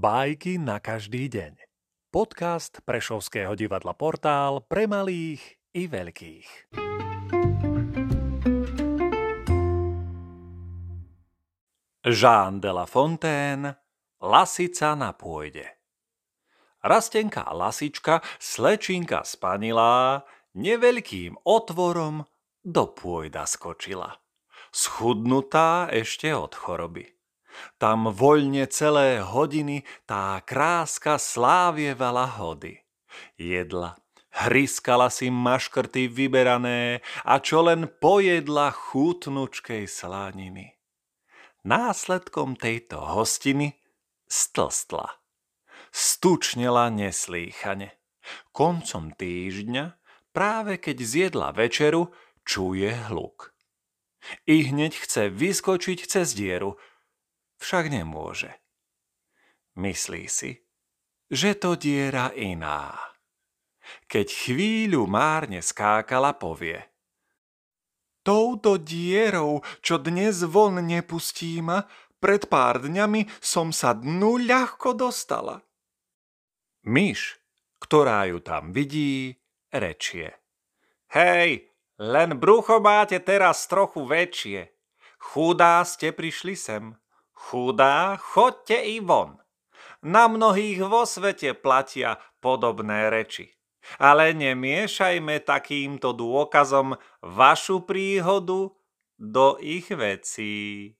Bajky na každý deň. Podcast Prešovského divadla Portál pre malých i veľkých. Jean de la Fontaine Lasica na pôjde Rastenka lasička, slečinka spanilá, neveľkým otvorom do pôjda skočila. Schudnutá ešte od choroby. Tam voľne celé hodiny tá kráska slávievala hody. Jedla, hryskala si maškrty vyberané a čo len pojedla chutnučkej slániny. Následkom tejto hostiny stlstla. Stučnela neslýchane. Koncom týždňa, práve keď zjedla večeru, čuje hluk. I hneď chce vyskočiť cez dieru – však nemôže. Myslí si, že to diera iná. Keď chvíľu márne skákala, povie Touto dierou, čo dnes von nepustí ma, pred pár dňami som sa dnu ľahko dostala. Myš, ktorá ju tam vidí, rečie. Hej, len brucho máte teraz trochu väčšie. Chudá ste prišli sem. Chudá, chodte i von. Na mnohých vo svete platia podobné reči. Ale nemiešajme takýmto dôkazom vašu príhodu do ich vecí.